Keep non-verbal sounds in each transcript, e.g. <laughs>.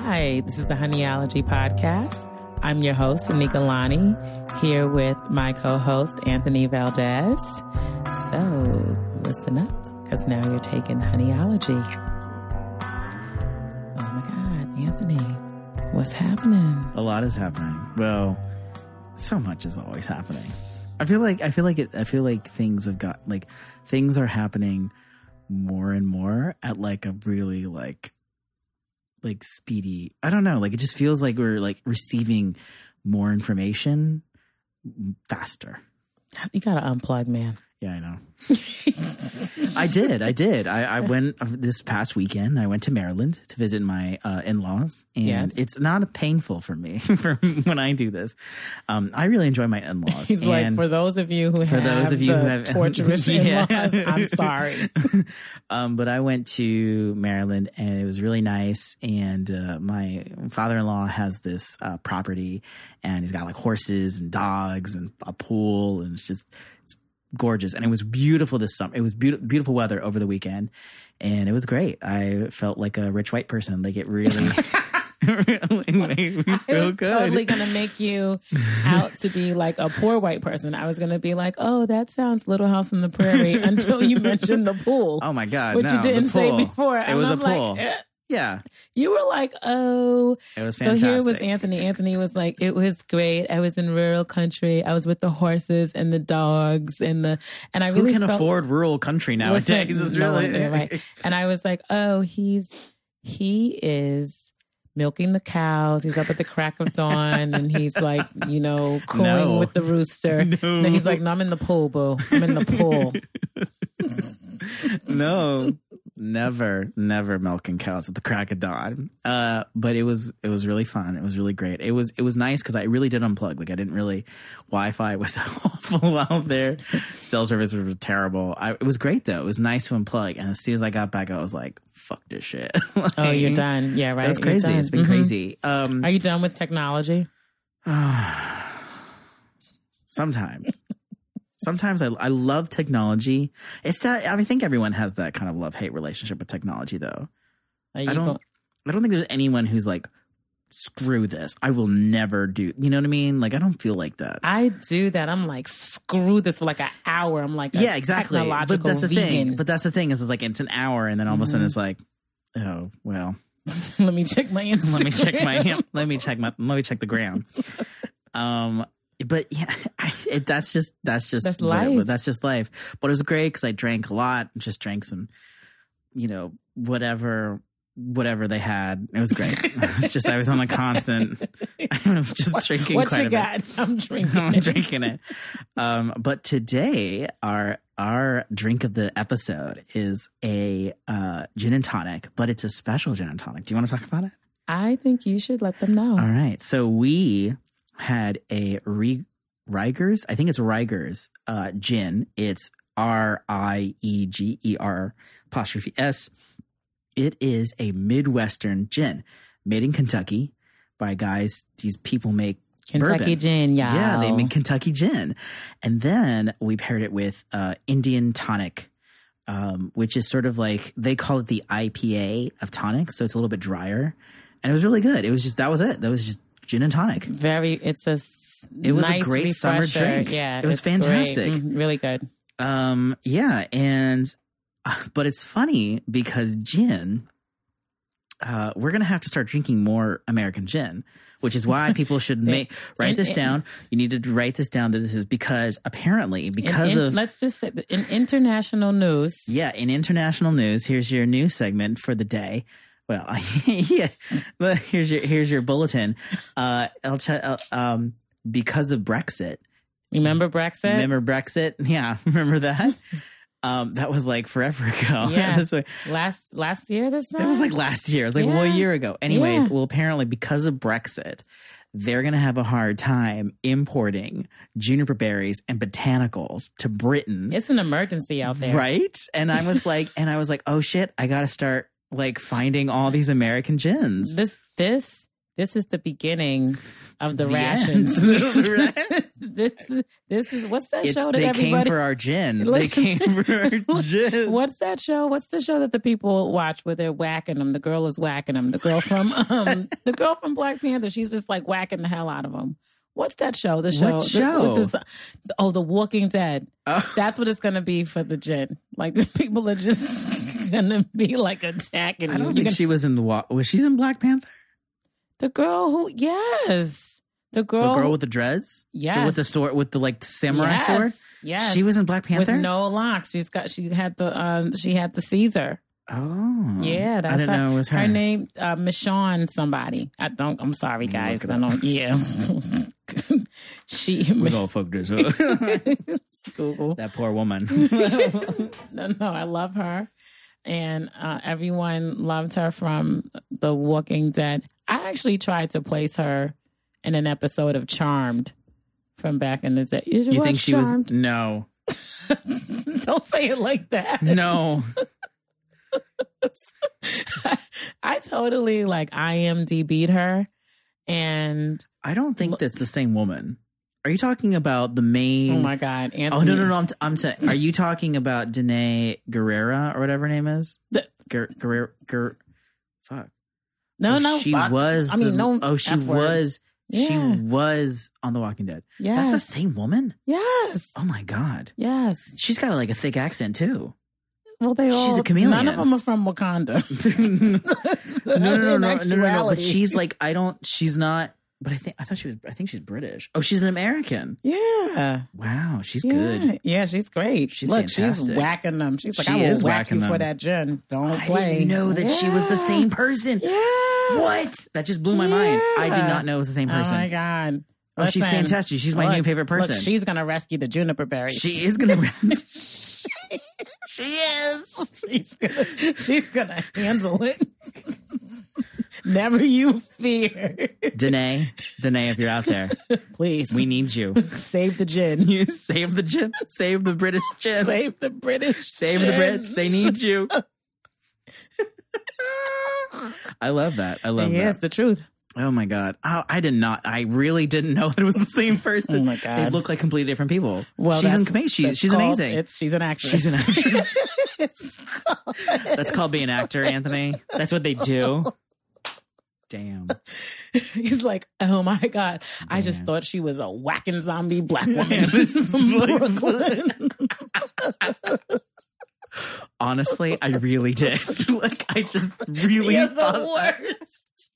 Hi, this is the Honeyology Podcast. I'm your host, Anika Lani, here with my co host, Anthony Valdez. So listen up, because now you're taking Honeyology. Oh my God, Anthony, what's happening? A lot is happening. Well, so much is always happening. I feel like I feel like it. I feel like things have got like things are happening more and more at like a really like like speedy. I don't know. Like it just feels like we're like receiving more information faster. You gotta unplug, man. Yeah, I know. I did. I did. I, I went uh, this past weekend. I went to Maryland to visit my uh, in laws, and Yes. it's not painful for me <laughs> for when I do this. Um, I really enjoy my in laws. He's like, for those of you who For have those of you who have- torturous <laughs> Yeah. in-laws, I'm sorry. <laughs> um, but I went to Maryland and it was really nice. And uh, my father in law has this uh, property and he's got like horses and dogs and a pool and it's just gorgeous. And it was beautiful this summer. It was beautiful, beautiful weather over the weekend and it was great. I felt like a rich white person. Like it really, <laughs> really made me I was good. totally gonna make you out to be like a poor white person. I was gonna be like, "Oh, that sounds Little House on the Prairie," <laughs> until you mentioned the pool, Oh my God. which no, you didn't say before. It And was I'm a pool. Like, eh. Yeah. You were like, "Oh." It was So here was Anthony. Anthony was like, "It was great. I was in rural country. I was with the horses and the dogs and the and I Who really can felt, afford rural country nowadays? Listen, It's no really right? <laughs> And I was like, oh, he's he is milking the cows. He's up at the crack of dawn, and he's like, you know, <laughs> cooing No. with the rooster. <laughs> No. And he's like, no, I'm in the pool, boo. I'm in the pool. no, never, never milking cows at the crack of dawn. Uh, but it was it was really fun. It was really great. It was it was nice because I really did unplug. Like I didn't really Wi-Fi was <laughs> awful out there. Cell service was terrible. I, it was great though. It was nice to unplug. And as soon as I got back, I was like, "Fuck this shit." <laughs> oh, you're done. Yeah, right. It's crazy. It's been Mhm. crazy. Um, Are you done with technology? <sighs> sometimes sometimes I, I love technology. It's that i think everyone has that kind of love hate relationship with technology though. I don't go- i don't think there's anyone who's like screw this. I will never do you know what i mean? Like i don't feel like that. I do that. I'm like, screw this for like an hour. I'm like, yeah exactly. Technological but that's the vegan. thing but that's the thing is it's like it's an hour and then all of a sudden it's like oh well. <laughs> <laughs> Let me check my Instagram. let me check my let me check my let me check the ground. <laughs> Um but yeah <laughs> I, it, that's just that's just That's what it- that's just life but it was great because i drank a lot and just drank some you know whatever whatever they had it was great <laughs> it's just i was on a constant <laughs> i was just drinking What quite you a bit. got? I'm drinking. I'm it. drinking it. Um, but today, our our drink of the episode is a uh, gin and tonic, but it's a special gin and tonic. Do you want to talk about it? I think you should let them know. All right. So we had a Re- Rieger's, I think it's Rieger's uh, gin. It's R I E G E R apostrophe S. It is a Midwestern gin made in Kentucky by guys. These people make Kentucky bourbon. gin, yeah. Yeah, they make Kentucky gin. And then we paired it with uh, Indian tonic, um, which is sort of like they call it the IPA of tonic. So it's a little bit drier. And it was really good. It was just, that was it. That was just gin and tonic. very. It's a It was a nice great summer drink. Yeah, It was fantastic. Mm, really good. Um, yeah. And, uh, but it's funny because gin, uh, we're going to have to start drinking more American gin. Which is why people should <laughs> make write this down. You need to write this down. That this is because apparently because in- of let's just say in international news. Yeah, in international news, here's your news segment for the day. Well, <laughs> yeah, but here's your here's your bulletin. Uh, I'll tell. Uh, um, because of Brexit, Remember Brexit? remember Brexit? Yeah, <laughs> remember that? um, that was like forever ago. <laughs> Yeah. This way- last last year. This that was like last year. It was like Yeah. one year ago. Anyways, Yeah. well, apparently because of Brexit, they're gonna have a hard time importing juniper berries and botanicals to Britain. It's an emergency out there. Right? And I was like, and I was like, oh shit, I gotta start like finding all these American gins. This this this is the beginning of the, The rations. <laughs> <laughs> this is this is what's that It's, show that <laughs> they came for our gin. They came for our gin. What's that show? What's the show that the people watch where they're whacking them? The girl is whacking them. The girl from um, the girl from Black Panther. She's just like whacking the hell out of them. What's that show? The show. What the- show? with this- oh, The Walking Dead. Oh. That's what it's gonna be for the gin. Like the people are just <laughs> gonna be like attacking I you. don't You're think gonna- she was in the wa- was she in Black Panther? the girl who yes, the girl, The girl with the dreads, The- yes, with the sword, with the like samurai yes, sword. Yes, She was in Black Panther. with no locks. She's got. She had the. Um, she had the Caesar. oh, Yeah, that's I didn't her. know it was her. Her name, uh, Michonne somebody. I don't. I'm sorry, guys. I don't. Yeah. <laughs> she. We gonna fuck this <laughs> up. Google. that poor woman. no, no, I love her, and uh, everyone loved her from The Walking Dead. I actually tried to place her in an episode of Charmed from back in the day. You, you think she Charmed? was? No, <laughs> Don't say it like that. no. <laughs> I totally like IMDb'd her, and I don't think that's the same woman. Are you talking about the main? oh my god, Anthony! Oh no no no! I'm t- I'm saying. Are you talking about Danai Gurira or whatever her name is? The- Guer Gurira. Guer- fuck. no, Oh, no, She fuck. was. I mean, no Oh, she F was. Yeah. She was on The Walking Dead. Yes, That's the same woman. yes, Oh my god. yes. She's got like a thick accent too. Well, they She's all. a chameleon. None of them are from Wakanda. <laughs> no, no, no, no, <laughs> no, no, no, no. But she's like, I don't. She's not. But I think I thought she was. I think she's British. Oh, she's an American. yeah, Wow, she's yeah. good. Yeah, she's great. She's Look, she's whacking them. She's like, She I will whack whacking you for that gin. Don't I play. didn't know that she was the same person. Yeah. What? That just blew my mind. I did not know it was the same person. Oh my god. Oh, she's fantastic. She's my look, new favorite look, person. she's gonna rescue the juniper berries. she is gonna. <laughs> she is. She's gonna, she's gonna handle it. <laughs> Never you fear. Danai, Danai, if you're out there, <laughs> Please, we need you. save the gin. <laughs> You save the gin. Save the British gin. Save, the British. Save the. Brits. They need you. I love that. I love Yes, that. the truth. Oh my god. Oh, I did not. I really didn't know that it was the same oh person. Oh my God. They look like completely different people. Well, she's amazing. She's, she's called- amazing. It's she's an actress. She's an actress. Called- That's called being an actor, Anthony. That's what they do. Damn. <laughs> He's like, oh my god! I just thought she was a whacking zombie black <laughs> woman from Brooklyn. Honestly, I really did. <laughs> like, I just really You're thought the worst.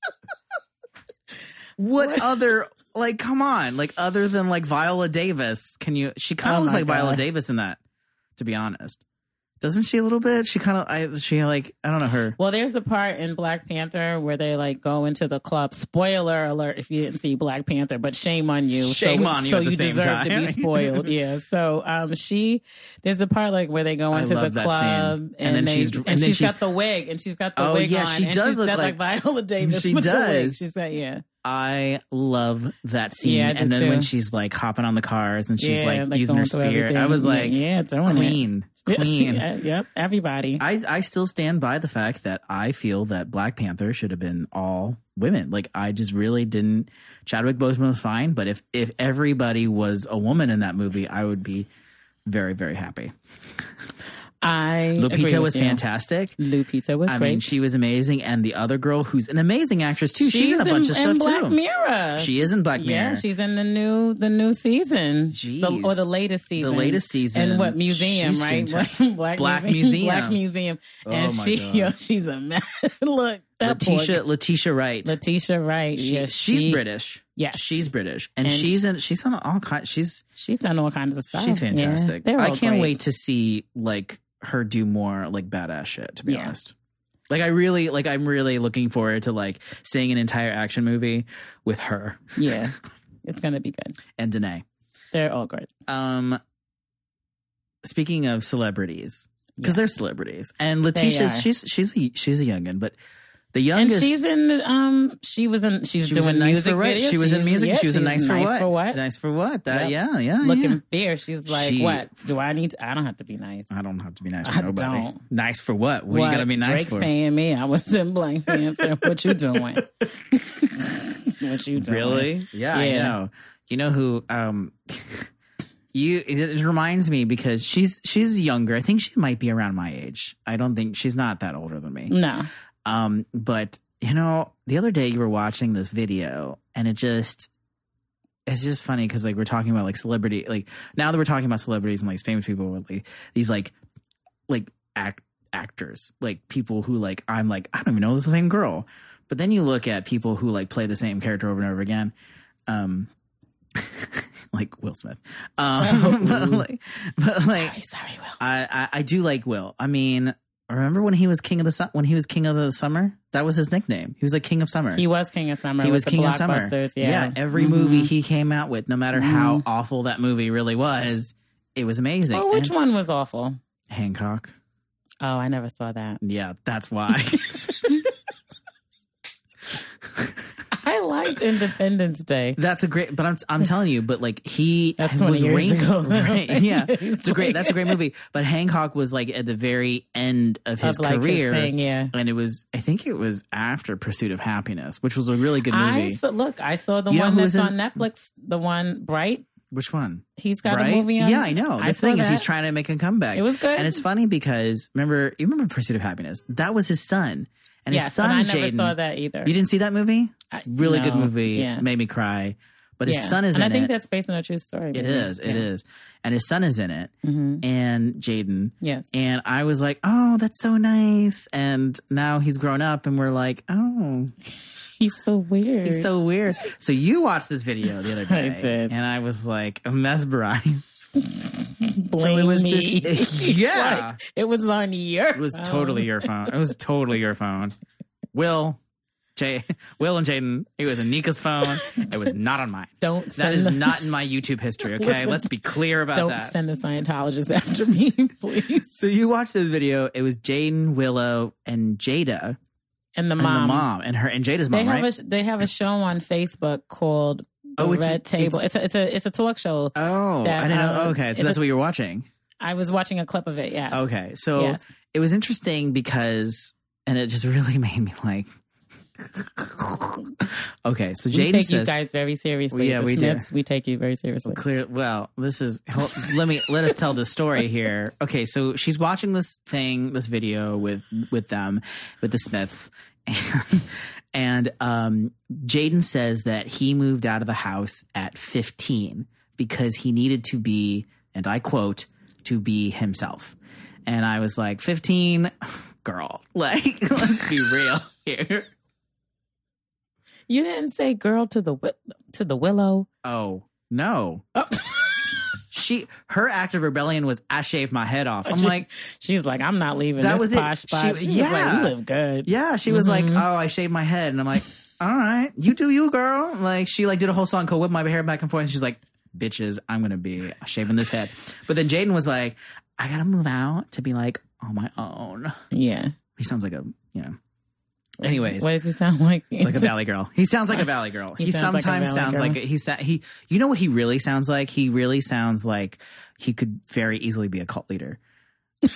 What other like come on, like other than like Viola Davis, can you she kind Oh of looks my like Viola Davis in that, to be honest. Doesn't she a little bit? She kind of I she like I don't know her. Well, there's a part in Black Panther where they like go into the club. Spoiler alert if you didn't see Black Panther, but shame on you. Shame so, on you So you deserve to be spoiled. <laughs> yeah. So um, she there's a part like where they go into the club and, And then they, she's- and, and then she's she's- got the wig and she's got the Oh, wig yeah, on. she and does she's look got like, like- Viola <laughs> Davis. She with The wig. does. She's got yeah. I love that scene. Yeah, and then too. when she's like hopping on the cars and she's yeah, like, using her spear, I was like, yeah, doing it. Queen. <laughs> Yeah, yep, everybody. I, I still stand by the fact that I feel that Black Panther should have been all women. Like I just really didn't. Chadwick Boseman was fine, but if if everybody was a woman in that movie, I would be very very happy. <laughs> I Lupita was you. fantastic. Lupita was I great. mean, she was amazing, and the other girl, who's an amazing actress too, she's, in a bunch of in stuff Black too. Mirror. She is in Black Mirror. Yeah, she's in the new the new season, Jeez. the, or the latest season. The latest season. and what museum? She's right, <laughs> fantastic. Black, <laughs> Black Museum. Museum. Black Museum. And Oh my she, <laughs> God. yo, she's a man. Look, that Letitia poor Letitia Wright. Letitia Wright. She- yeah, she's she- British. Yes. she's British, and, And she's in. She's on all kinds. She's She's done all kinds of stuff. she's fantastic. they're I can't great. wait to see like her do more like badass shit. To be Yeah. honest, like I really like. I'm really looking forward to like seeing an entire action movie with her Yeah, <laughs> it's gonna be good. and Danai. They're all great. Um, speaking of celebrities, because Yeah. they're celebrities, and. Letitia's she's she's a, she's a youngin, but the youngest, And she's in. the, Um, she was in. She's she was doing in nice music for what? She was in music. yeah, she was in she's nice, for, what? for what? Nice for what? That, Yep. Yeah, yeah. looking yeah. fierce. She's like, She- what? Do I need? To, I don't have to be nice. I don't have to be nice I for nobody. don't. Nice for what? What, are you gonna be nice Drake's for? paying me. I was in Black Panther. <laughs> what you doing? <laughs> what you doing. Really? Yeah, I know. You know who? Um, <laughs> you. It, it reminds me because she's she's younger. I think she might be around my age. I don't think she's not that older than me. No. Um, but you know, the other day you were watching this video, and it just. It's just funny because like we're talking about like celebrity like now that we're talking about celebrities and like famous people like these like like act actors like people who like I'm like I don't even know the same girl but then you look at people who like play the same character over and over again um <laughs> like Will Smith um <laughs> but like but like Sorry, sorry, Will. I, I I do like Will I mean remember when he was king of the su- when he was king of the summer that was his nickname he was like king of summer He was King of Summer. he was king of summer Yeah. Mm-hmm. every movie he came out with no matter how awful that movie really was it was amazing Oh, which And one was awful? Hancock Oh, I never saw that. yeah that's why <laughs> I liked Independence Day. That's a great, but I'm I'm telling you, but like he <laughs> That's was 20 years reign- ago. <laughs> right? <laughs> Yeah, It's a great. That's a great movie. But Hancock was like at the very end of his Of, like, his career, thing, yeah. and it was I think it was after Pursuit of Happiness, which was a really good I movie. saw, look. I saw the You know one who that's was on in- Netflix. The one Bright. which one? He's got a movie on. yeah, I know. The saw thing is, he's trying to make a comeback. It was good. and it's funny because remember, you remember Pursuit of Happiness? That was his son, and his Yes, son and I never Jaden. saw that either. You didn't see that movie? I- Really good movie. Yeah, Made me cry. But his yeah. son is and in it. I think it. that's based on a true story. It maybe. is. It Yeah. is. And his son is in it. Mhm. And Jaden. Yes. And I was like, oh, that's so nice. And now he's grown up and we're like, oh, <laughs> He's so weird. he's so weird. So you watched this video the other <laughs> day. I did. And I was like mesmerized. <laughs> Blame it was me. this- yeah. like, it was on your. It was totally your phone. It was totally your phone. Will, Jay, Will and Jaden, it was Anika's phone. It was not on mine. <laughs> Don't That is the- not in my YouTube history, <laughs> okay? Listen, Let's be clear about that. Don't send the Scientologist <laughs> after me, please. So you watched this video. It was Jaden, Willow, and Jada, And the and mom. the mom, and her and Jada's They mom, have right? a they have a show on Facebook called The Oh, it's- Red Table. It's, a it's a it's a talk show. oh, that, I didn't know. uh, okay, so that's a- what you're watching. I was watching a clip of it. Yes. Okay, so Yes. it was interesting because, and it just really made me like. Okay, so Jaden We take you guys very seriously. Yeah, The we do. We take you very seriously. clear well this is let me let us tell the story here okay so she's watching this thing this video with with them with the smiths and, <laughs> and um jaden says that he moved out of the house at 15 because he needed to be and i quote to be himself and i was like 15 <sighs> girl like <laughs> let's be real here You didn't say "girl" to the to the willow. oh no Oh. <laughs> she her act of rebellion was I shaved my head off. I'm She- like, She's like, I'm not leaving That this was it. posh spot. She- She, was like, yeah. you live good. yeah, she was like, Mhm. oh, I shaved my head, and I'm like, <laughs> all right, you do you, girl. Like she like did a whole song called "Whip My Hair Back and Forth," and she's like, bitches, I'm gonna be shaving this head. But then Jaden was like, I gotta move out to be like on my own. Yeah. He sounds like a you know. Anyways, what does he sound like? like a <laughs> valley girl. He sounds like a valley girl. He, He sounds like a sometimes valley sounds girl. like he sa- he. You know what he really sounds like? He really sounds like he could very easily be a cult leader. <laughs>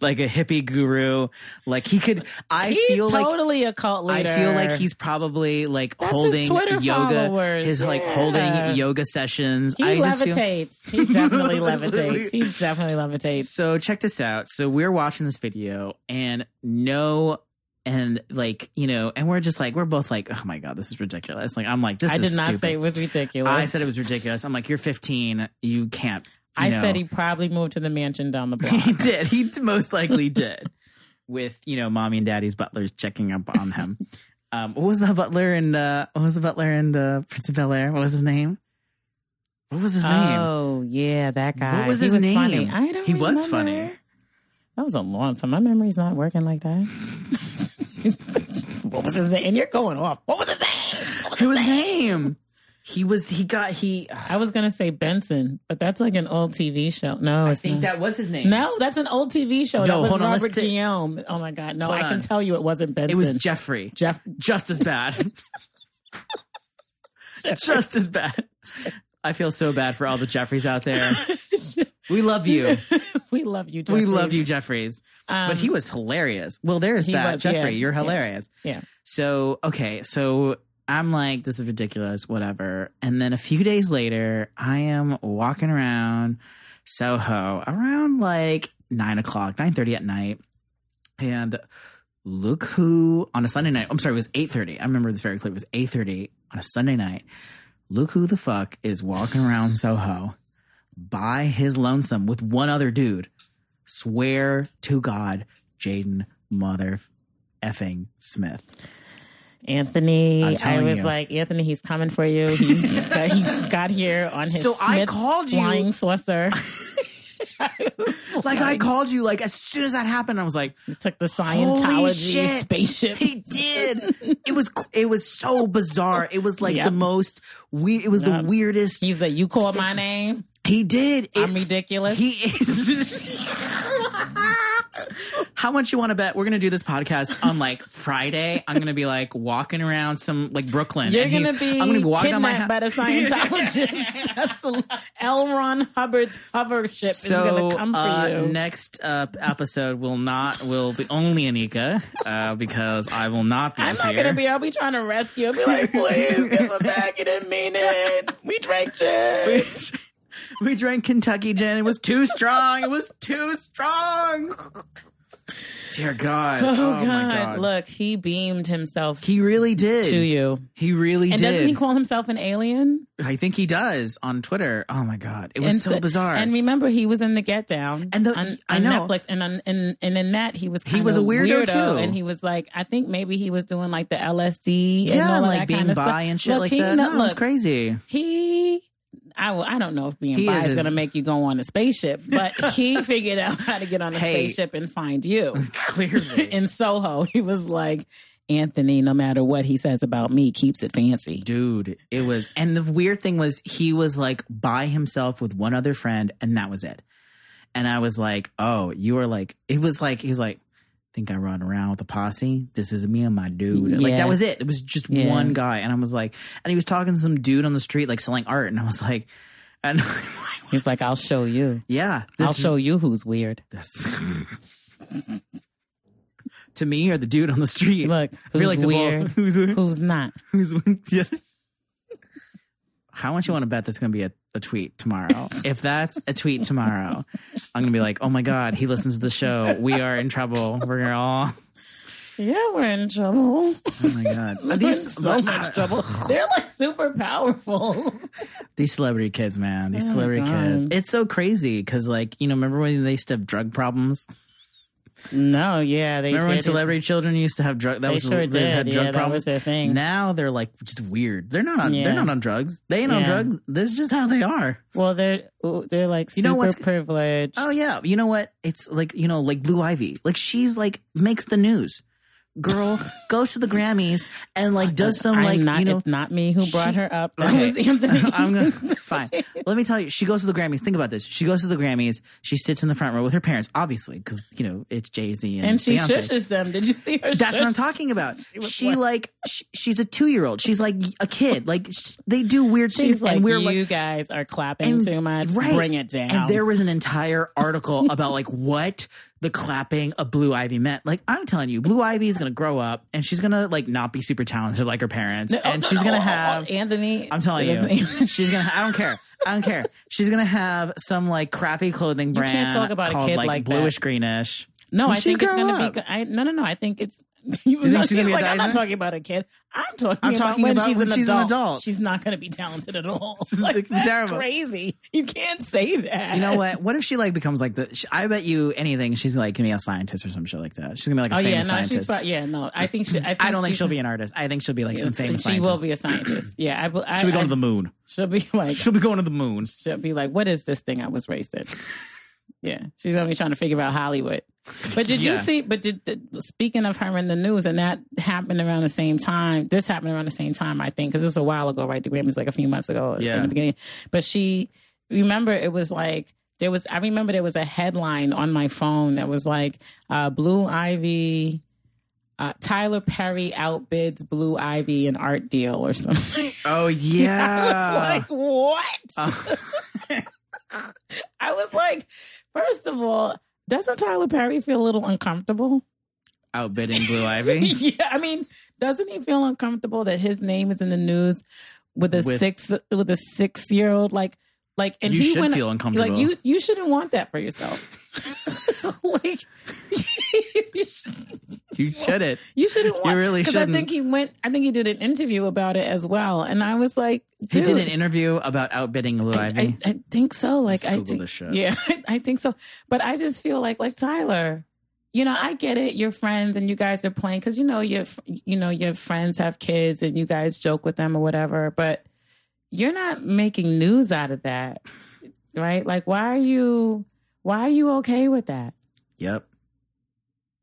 like a hippie guru. Like he could. I He's feel like totally a cult leader. I feel like he's probably like That's his holding Twitter yoga. followers. His like holding yoga sessions. He I just feel- levitates. He definitely <laughs> levitates. He definitely levitates. So check this out. So we're watching this video and no and like, you know, and we're just like we're both like, oh my god, this is ridiculous. Like I'm like, this I did not stupid. say it was ridiculous. I said it was ridiculous. I'm like, you're 15. You can't. you I know. said he probably moved to the mansion down the <laughs> block. he did. He most likely did. <laughs> With you know, mommy and daddy's butlers checking up on him. <laughs> Um, what was the butler and uh, what was the butler and uh, Prince of Bel Air? What was his name? What was his name? Oh yeah, that guy. What was he his was name? Funny. I don't. He was funny. That was a long time. My memory's not working like that. <laughs> what was his name? And you're going off. What was his name? What was Who was his name? He was. He got. He. I was gonna say Benson, but that's like an old TV show. No, I think not. that was his name. No, that's an old TV show. No, that was hold on, Robert say- Guillaume. Oh my god, no! Hold I can on. tell you it wasn't Benson. it was Jeffrey. Jeff. Just as bad. <laughs> Just as bad. I feel so bad for all the Jeffreys out there. <laughs> <laughs> We love you. we love you. We Jeffries. love you, Jeffreys. Um, but he was hilarious. Well, there's that was, Jeffrey. yeah, You're yeah. hilarious. Yeah. So okay, so I'm like, this is ridiculous, whatever. And then a few days later, I am walking around Soho around like nine o'clock, nine thirty at night, and look who on a Sunday night. I'm sorry, it was eight thirty. I remember this very clearly. It was eight thirty on a Sunday night. Look who the fuck is walking around Soho by his lonesome with one other dude. Swear to God, Jaden mother effing Smith. Anthony, I was you. like, Anthony, he's coming for you. He's <laughs> got, he got here on his So I called you- flying saucer. <laughs> <laughs> Like I called you like as soon as that happened, I was like, Took the Scientology spaceship. He did. it was it was so bizarre. It was like Yep. the most we. It was Yep. the weirdest. He's like, you called my name. He did. It- I'm ridiculous. He is. <laughs> How much you want to bet we're gonna do this podcast on like Friday? I'm gonna be like walking around some like Brooklyn. You're and gonna be I'm gonna be walking my by the <laughs> Scientologist. That's L. Ron Hubbard's hover ship is gonna come for uh, you. next uh, episode will not will be only Anika uh, because I will not be. I'm not here. gonna be. I'll be trying to rescue. I'll be like, please give him back. He didn't mean it. We drank gin. <laughs> we drank Kentucky gin. It was too strong. It was too strong. Dear God. Oh, Oh, my God. God. Look, he beamed himself He really did. to you. He really And did. doesn't he call himself an alien? I think he does on Twitter. Oh my God. It was and so bizarre. And remember, he was in the Get Down And the- on, I know. Netflix, and on, and and in that he was He was a of weirdo, too. and he was like, I think maybe he was doing like the LSD, and yeah, all like that being kind of bi stuff. and shit look, like he, that. no, No, it was crazy. he. I, I don't know if being He bi is is, going to make you go on a spaceship, but <laughs> he figured out how to get on a Hey. spaceship and find you. <laughs> Clearly. In Soho, he was like, Anthony, no matter what he says about me, keeps it fancy. Dude, it was. And the weird thing was, he was like by himself with one other friend, and that was it. And I was like, oh, you are like, it was like, he was like, think I run around with a posse. This is me and my dude. Like that was it. It was just Yeah. one guy. And I was like, and he was talking to some dude on the street, like selling art. And I was like, and <laughs> He's like, I'll show you. yeah, I'll show you who's weird. <laughs> to me or the dude on the street. Look, who's like weird. <laughs> Who's weird? who's not. Who's yes. How much you want to bet that's going to be a, a tweet tomorrow? <laughs> if that's a tweet tomorrow, I'm going to be like, oh my God, he listens to the show. We are in trouble. We're all, Yeah, we're in trouble. oh my God. <laughs> Are these, so much trouble. They're like super powerful. <laughs> these celebrity kids, man, these Oh celebrity kids. It's so crazy because, like, you know, remember when they used to have drug problems? No, yeah, they Remember when celebrity children used to have drug? That They was sure they did. had Yeah, drug that problems. was their thing. Now they're like just weird. They're not on. Yeah. They're not on drugs. They ain't on drugs. This is just how they are. Well, they're they're like You know what's- privileged. Oh yeah, you know what? It's like you know, like Blue Ivy. Like she's like makes the news. Girl goes to the Grammys and like does some I'm like not. you know. it's not me who brought she- her up. <laughs> Okay. was <laughs> Anthony. I'm gonna. It's fine. Let me tell you. She goes to the Grammys. Think about this. She goes to the Grammys. She sits in the front row with her parents, obviously, because you know it's Jay Z and, and she Beyonce. shushes them. Did you see her? That's shush? what I'm talking about. was She like- like sh- she's a two year old. She's like a kid. Like sh- they do weird things, She's like, and we're you like, guys are clapping and- too much. right. Bring it down. And there was an entire article about like what the clapping of Blue Ivy meant. Like I'm telling you, Blue Ivy is gonna grow up and she's gonna like not be super talented like her parents, No, and no, she's no, gonna have. oh, Anthony. I'm telling Anthony- you, <laughs> she's gonna. I don't care. I don't care. She's gonna have some like crappy clothing brand. You can't talk about a kid like, like bluish greenish. No, When I think it's up. be. I, no, no, no. I think it's. <laughs> You think she's she's gonna be a like, I'm not talking about a kid. I'm talking, I'm about talking when, about she's, when an she's an adult. adult. She's not going to be talented at all. <laughs> She's, like, like, that's terrible. crazy. You can't say that. You know what? What if she like becomes like the? I bet you anything. She's like gonna be a scientist or some shit like that. She's gonna be like a Oh yeah, famous no, she's. scientist. Probably, yeah, no. I think she. I, think I don't think she, she'll be an artist. I think she'll be like some famous She scientist. will be a scientist. <clears throat> Yeah, I. I She'll be going I, to the moon. <laughs> She'll be like. She'll be going to the moon. She'll be like, "What is this thing I was raised in?" Yeah, she's be trying to figure out Hollywood. But did Yeah. you see? But did, did speaking of her in the news, and that happened around the same time. This happened around the same time, I think, because this is a while ago, right? The Grammys like a few months ago, Yeah. in the beginning. But she, remember, it was like there was. I remember there was a headline on my phone that was like, uh, "Blue Ivy." Uh, Tyler Perry outbids Blue Ivy in art deal or something. <laughs> Oh yeah. <laughs> I was like, what? I was like, first of all, doesn't Tyler Perry feel a little uncomfortable? outbidding Blue <laughs> Ivy. yeah, I mean, doesn't he feel uncomfortable that his name is in the news with a With- six with a six year old like like and You he should went feel uncomfortable. like you you shouldn't want that for yourself. <laughs> like <laughs> you, should, You shouldn't. you shouldn't want really 'cause I shouldn't. think he went I think he did an interview about it as well and I was like He dude, did an interview about outbidding Blue I, Ivy. I, I think so. Like I Google think, shit. yeah, <laughs> I think so. But I just feel like like Tyler. You know, I get it. You're friends and you guys are playing because you know your you know your friends have kids and you guys joke with them or whatever. But you're not making news out of that, right? Like, why are you why are you okay with that? yep.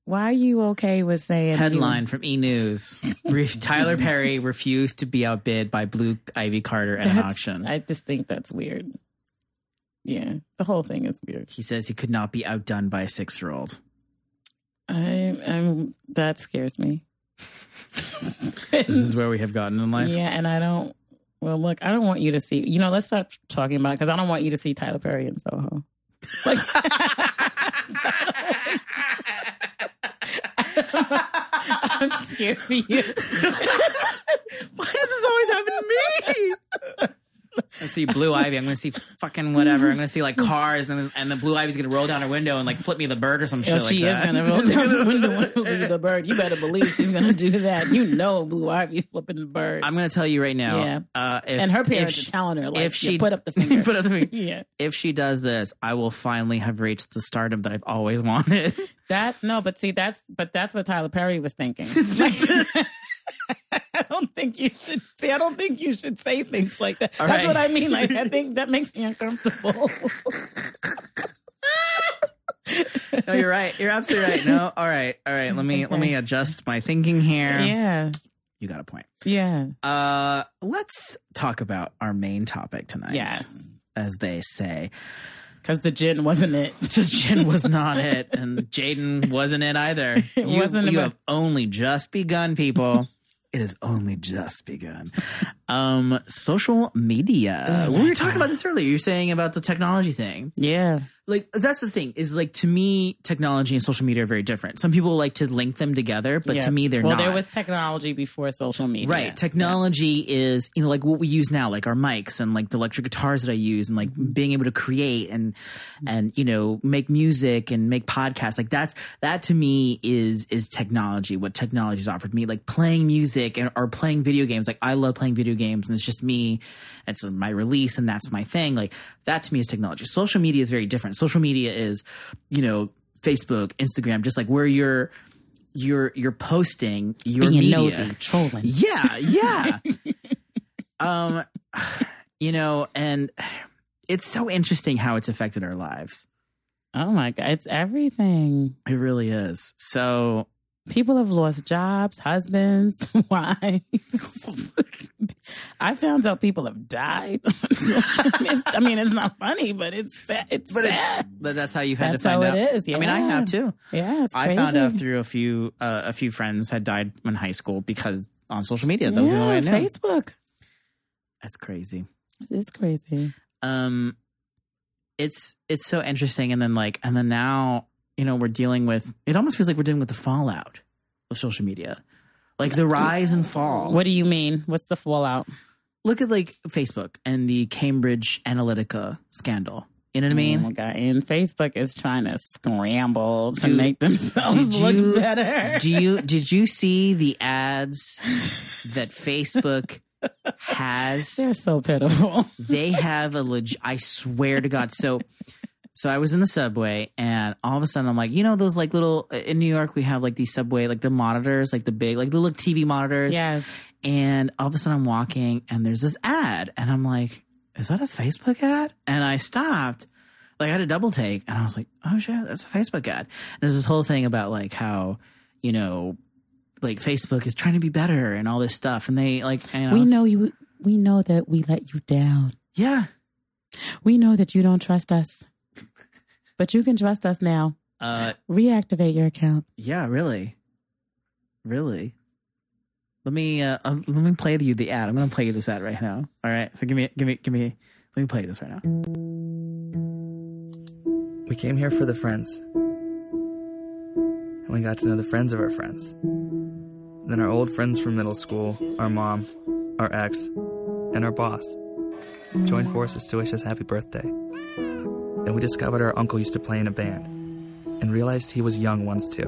Why are you okay with saying you- Headline from E News: <laughs> Tyler Perry refused to be outbid by Blue Ivy Carter at an auction. I just think that's weird. Yeah, the whole thing is weird. he says he could not be outdone by a six-year-old. I, I'm that scares me. <laughs> This is where we have gotten in life. Yeah, and I don't. Well, look, I don't want you to see. You know, let's stop talking about it, because I don't want you to see Tyler Perry in Soho. Like, <laughs> I'm scared for you. Why does this always happen to me? I see Blue Ivy. I'm going to see fucking whatever. I'm going to see like cars, and and the Blue Ivy's going to roll down her window and like flip me the bird or some Yo, shit she like is that. gonna roll down the window and leave the bird. You better believe she's gonna do that. You know, Blue Ivy's flipping the bird, I'm going to tell you right now. Yeah. Uh, if, and her parents she- are telling her like, if she put up the <laughs> finger. put up the finger. yeah, If she does this, I will finally have reached the stardom that I've always wanted. <laughs> That no, but see, that's but that's what Tyler Perry was thinking. <laughs> I don't think you should see. I don't think you should say things like that. All that's right. what I mean. Like I think that makes me uncomfortable. <laughs> no, you're right. You're absolutely right. No, all right, all right. Let me let me adjust my thinking here. yeah, You got a point. yeah, Uh, let's talk about our main topic tonight. yes. as they say. Because the gin wasn't it. <laughs> the gin was not it, and Jaden wasn't it either. <laughs> It you wasn't you about- have only just begun, people. It has only just begun. Um, social media. Oh we were talking about this earlier. You're saying about the technology thing. Yeah, Like that's the thing is like to me, technology and social media are very different. Some people like to link them together, but Yes. to me, they're not. well, there was technology before social media. Right. Technology is, you know, like what we use now, like our mics and like the electric guitars that I use and like Mm-hmm. being able to create and, and, you know, make music and make podcasts. Like that's, that to me is, is technology, what technology's offered me, like playing music and, or playing video games. Like I love playing video games and it's just me. It's my release and that's my thing. Like that to me is technology. Social media is very different. Social media is, you know, Facebook, Instagram, just like where you're, you're, you're posting your Being media. nosy, trolling. <laughs> Yeah, yeah. <laughs> um, <sighs> you know, and it's so interesting how it's affected our lives. Oh my god, it's everything. It really is. So People have lost jobs, husbands, <laughs> wives. <laughs> I found out people have died. <laughs> I mean, it's not funny, but it's sad. It's but sad. it's but that's how you had That's to find out. it is, I mean, I have too. yeah, it's I found out through a few uh, a few friends had died in high school because on social media. That was the yeah, only way I knew. Facebook. That's crazy. It's crazy. um it's it's so interesting and then like and then now you know we're dealing with it almost feels like we're dealing with the fallout of social media like the rise and fall What do you mean? What's the fallout? look at like facebook and the cambridge analytica scandal you know what i mean? Oh my god! And Facebook is trying to scramble to make themselves did look you- better. do you <laughs> did you see the ads that facebook has They're so pitiful. they have a leg. I swear to God. So, so I was in the subway, and all of a sudden, I'm like, you know, those like little uh, in New York, we have like these subway, like the monitors, like the big, like the little TV monitors. yes. And all of a sudden, I'm walking, and there's this ad, and I'm like, is that a Facebook ad? And I stopped. Like I had a double take, and I was like, "Oh shit, that's a Facebook ad." And there's this whole thing about like how, you know, like Facebook is trying to be better and all this stuff, and they like, you know, We know you. We know that we let you down. yeah, We know that you don't trust us, but you can trust us now. uh, Reactivate your account. Yeah, really, really. Let me uh, uh, let me play you the ad. I'm gonna play you this ad right now. All right, so give me give me give me. Let me play this right now. We came here for the friends. And we got to know the friends of our friends. Then our old friends from middle school, our mom, our ex, and our boss joined forces to wish us happy birthday. And we discovered our uncle used to play in a band and realized he was young once too.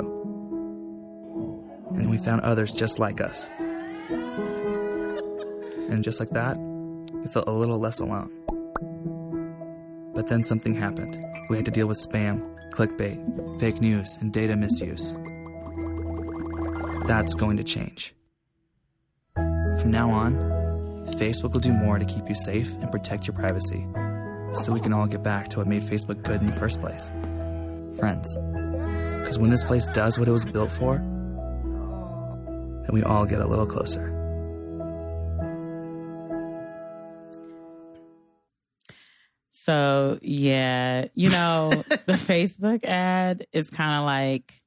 And we found others just like us. And just like that, we felt a little less alone. But then something happened. We had to deal with spam, clickbait, fake news, and data misuse. That's going to change. From now on, Facebook will do more to keep you safe and protect your privacy so we can all get back to what made Facebook good in the first place friends. Because when this place does what it was built for, then we all get a little closer. So yeah, you know, <laughs> the Facebook ad is kind of like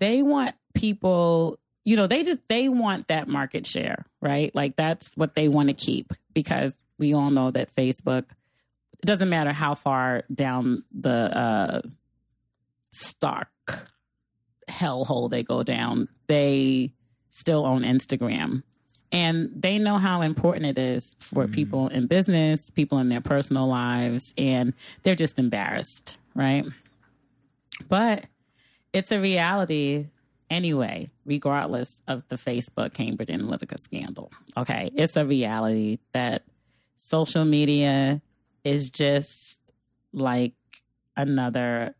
they want people, you know, they just they want that market share, right? Like that's what they want to keep because we all know that Facebook it doesn't matter how far down the uh stock hellhole they go down, they still own Instagram and they know how important it is for Mm. people in business, people in their personal lives, and they're just embarrassed, right? But it's a reality anyway, regardless of the Facebook Cambridge Analytica scandal. Okay. It's a reality that social media is just like another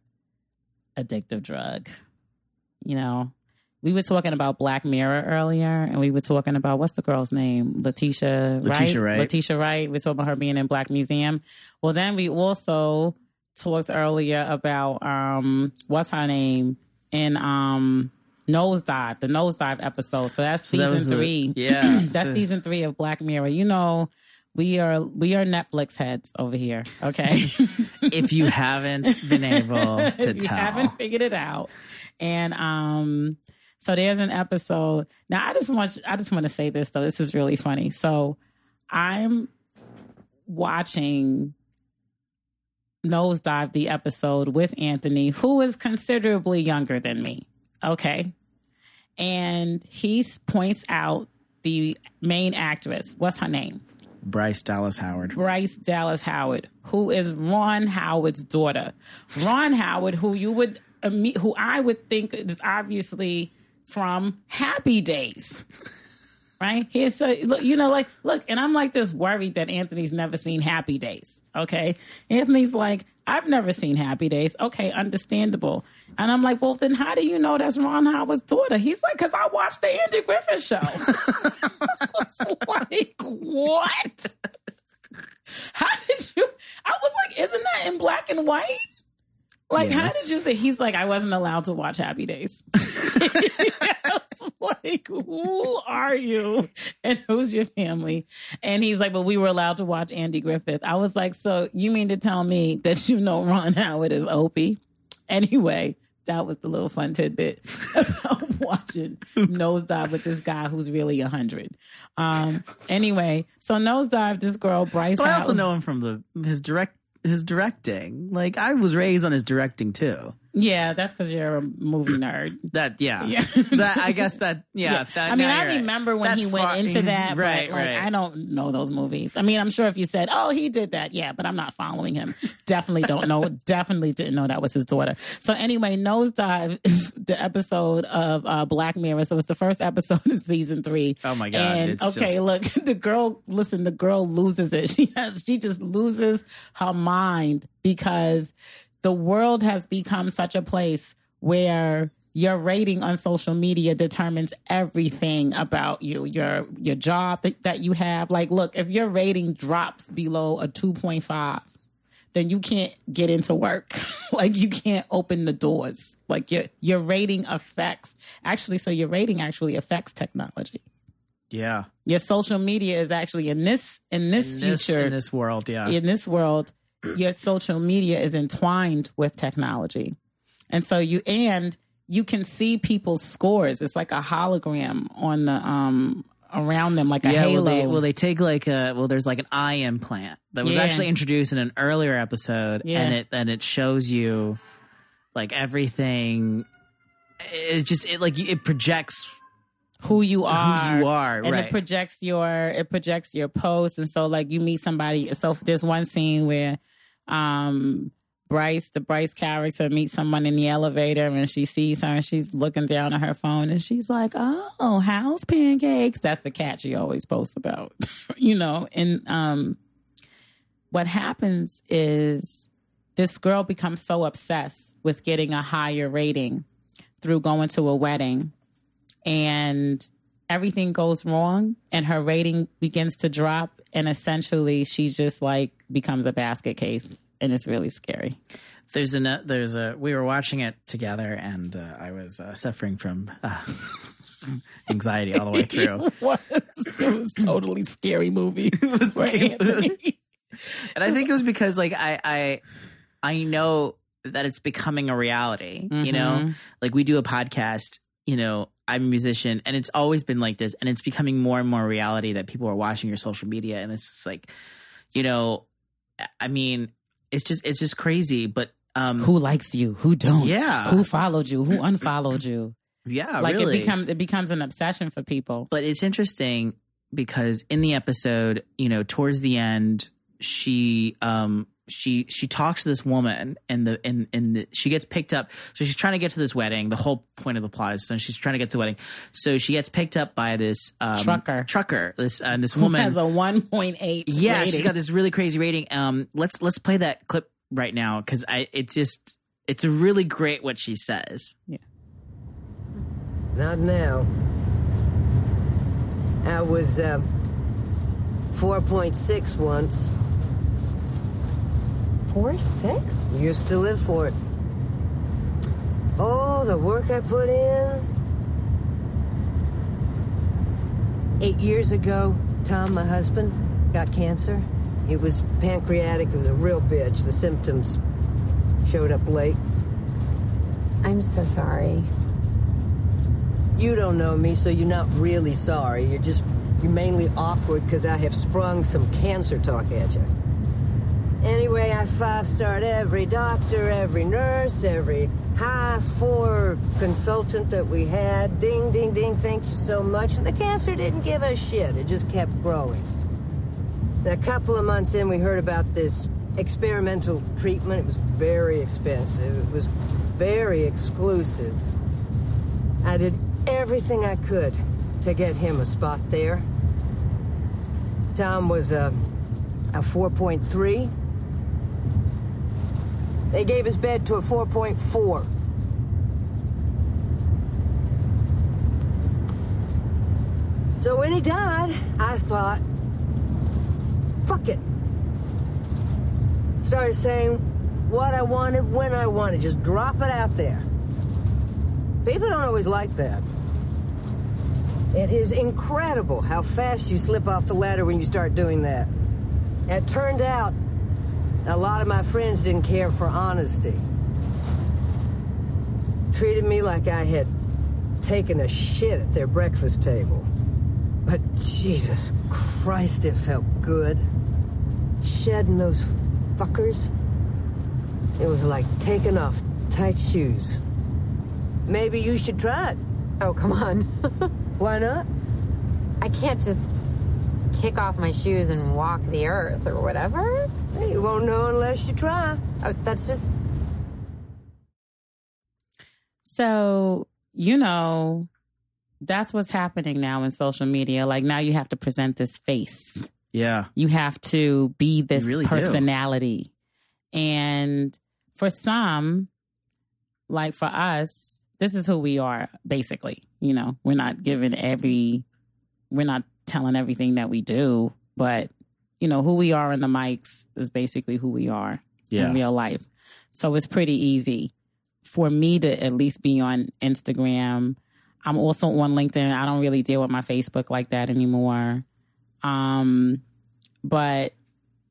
addictive drug. You know, we were talking about Black Mirror earlier, and we were talking about what's the girl's name? Letitia, Letitia Wright. Wright. Letitia Wright. We talked about her being in Black Museum. Well, then we also talked earlier about um, what's her name in um, Nosedive, the Nosedive episode. So that's So season the- three. yeah. <clears throat> that's So- season three of Black Mirror. You know, we are we are Netflix heads over here. Okay. <laughs> if you haven't been able <laughs> to if you tell. haven't figured it out. And um, so there's an episode. Now I just want I just want to say this though. This is really funny. So I'm watching Nosedive the episode with Anthony, who is considerably younger than me. Okay. And he points out the main actress. What's her name? Bryce Dallas Howard. Bryce Dallas Howard, who is Ron Howard's daughter. Ron Howard, who you would, who I would think is obviously from Happy Days, right? Here's a look, you know, like look, and I'm like this worried that Anthony's never seen Happy Days. Okay, Anthony's like, I've never seen Happy Days. Okay, understandable. And I'm like, well, then how do you know that's Ron Howard's daughter? He's like, because I watched the Andy Griffith show. <laughs> like, what? How did you? I was like, isn't that in black and white? Like, how did you say? He's like, I wasn't allowed to watch Happy Days. <laughs> Like, who are you? And who's your family? And he's like, but we were allowed to watch Andy Griffith. I was like, so you mean to tell me that you know Ron Howard is Opie? Anyway, that was the little fun tidbit <laughs> about watching Nosedive with this guy who's really a hundred. Um, anyway, so Nosedive, this girl Bryce. But I also Howard- know him from the his direct his directing. Like I was raised on his directing too. Yeah, that's because you're a movie nerd. <clears throat> <laughs> That yeah. Yeah. that I guess that yeah. That, I mean, I right. remember when he went far- into <laughs> that, right, but like, right. I don't know those movies. I mean, I'm sure if you said, "Oh, he did that," yeah, but I'm not following him. Definitely don't know. <laughs> definitely didn't know that was his daughter. So anyway, Nosedive is the episode of uh, Black Mirror. So it's the first episode of season three. Oh my God, And it's okay, just- look, the girl. Listen, the girl loses it. She has. She just loses her mind because the world has become such a place where your rating on social media determines everything about you your your job that, that you have. Like look if your rating drops below a 2.5 then you can't get into work. <laughs> Like you can't open the doors. Like your your rating affects actually so your rating actually affects technology. Yeah. your social media is actually in this in this In this, future. in this world, yeah. in this world, your social media is entwined with technology. And so you and you can see people's scores. It's like a hologram on the um around them, like a yeah, halo. well they, they take like a well, there's like an eye implant that was Yeah. actually introduced in an earlier episode, Yeah. and it and it shows you like everything. It just it like it projects who you are, who you are, and right? it projects your it projects your post, and so like you meet somebody. So there's one scene where, um, Bryce, the Bryce character, meets someone in the elevator, and she sees her, and she's looking down at her phone, and she's like, "Oh, house pancakes." That's the cat she always posts about, <laughs> you know. And um, what happens is this girl becomes so obsessed with getting a higher rating through going to a wedding and everything goes wrong and her rating begins to drop and essentially she just like becomes a basket case and it's really scary There's a there's a we were watching it together, and uh, I was uh, suffering from uh, <laughs> anxiety all the way <laughs> through. it was, it was totally scary movie <laughs> for Anthony. and I think it was because like I I I know that it's becoming a reality. You know, like we do a podcast. You know, I'm a musician, and it's always been like this, and it's becoming more and more reality that people are watching your social media, and it's just like, you know, I mean, it's just it's just crazy, but um, who likes you? Who don't? Yeah. who followed you? Who unfollowed you? Yeah, like really. it becomes it becomes an obsession for people. But it's interesting because in the episode, you know, towards the end, she um she she talks to this woman and the and and the, she gets picked up. So she's trying to get to this wedding. The whole point of the plot is so she's trying to get to the wedding. So she gets picked up by this um, Trucker. Trucker. This uh, this who woman has a 1.8 yeah, rating. she's got this really crazy rating. Um, let's let's play that clip right now because I it just it's really great what she says. Yeah. Not now. I was uh, 4.6 once. Four six? Used to live for it. Oh, the work I put in. Eight years ago, Tom, my husband, got cancer. It was pancreatic. It was a real bitch. The symptoms showed up late. I'm so sorry. You don't know me, so you're not really sorry. You're just, you're mainly awkward because I have sprung some cancer talk at you. Anyway, I five starred every doctor, every nurse, every high four consultant that we had. Ding, ding, ding, thank you so much. And the cancer didn't give a shit, it just kept growing. A couple of months in, we heard about this experimental treatment. It was very expensive, it was very exclusive. I did everything I could to get him a spot there. Tom was um, a, a 4.3. They gave his bed to a 4.4. So when he died, I thought, fuck it. Started saying what I wanted when I wanted, just drop it out there. People don't always like that. It is incredible how fast you slip off the ladder when you start doing that. It turned out a lot of my friends didn't care for honesty. Treated me like I had taken a shit at their breakfast table. But Jesus Christ, it felt good. Shedding those fuckers. It was like taking off tight shoes. Maybe you should try it. Oh, come on. <laughs> Why not? I can't just kick off my shoes and walk the earth or whatever. Hey, you won't know unless you try. Oh, that's just. So, you know, that's what's happening now in social media. Like now you have to present this face. Yeah, You have to be this really do. personality. And for some, like for us, this is who we are basically. You know, we're not giving every we're not telling everything that we do, but you know, who we are in the mics is basically who we are Yeah. in real life. So it's pretty easy for me to at least be on Instagram. I'm also on LinkedIn. I don't really deal with my Facebook like that anymore. Um, but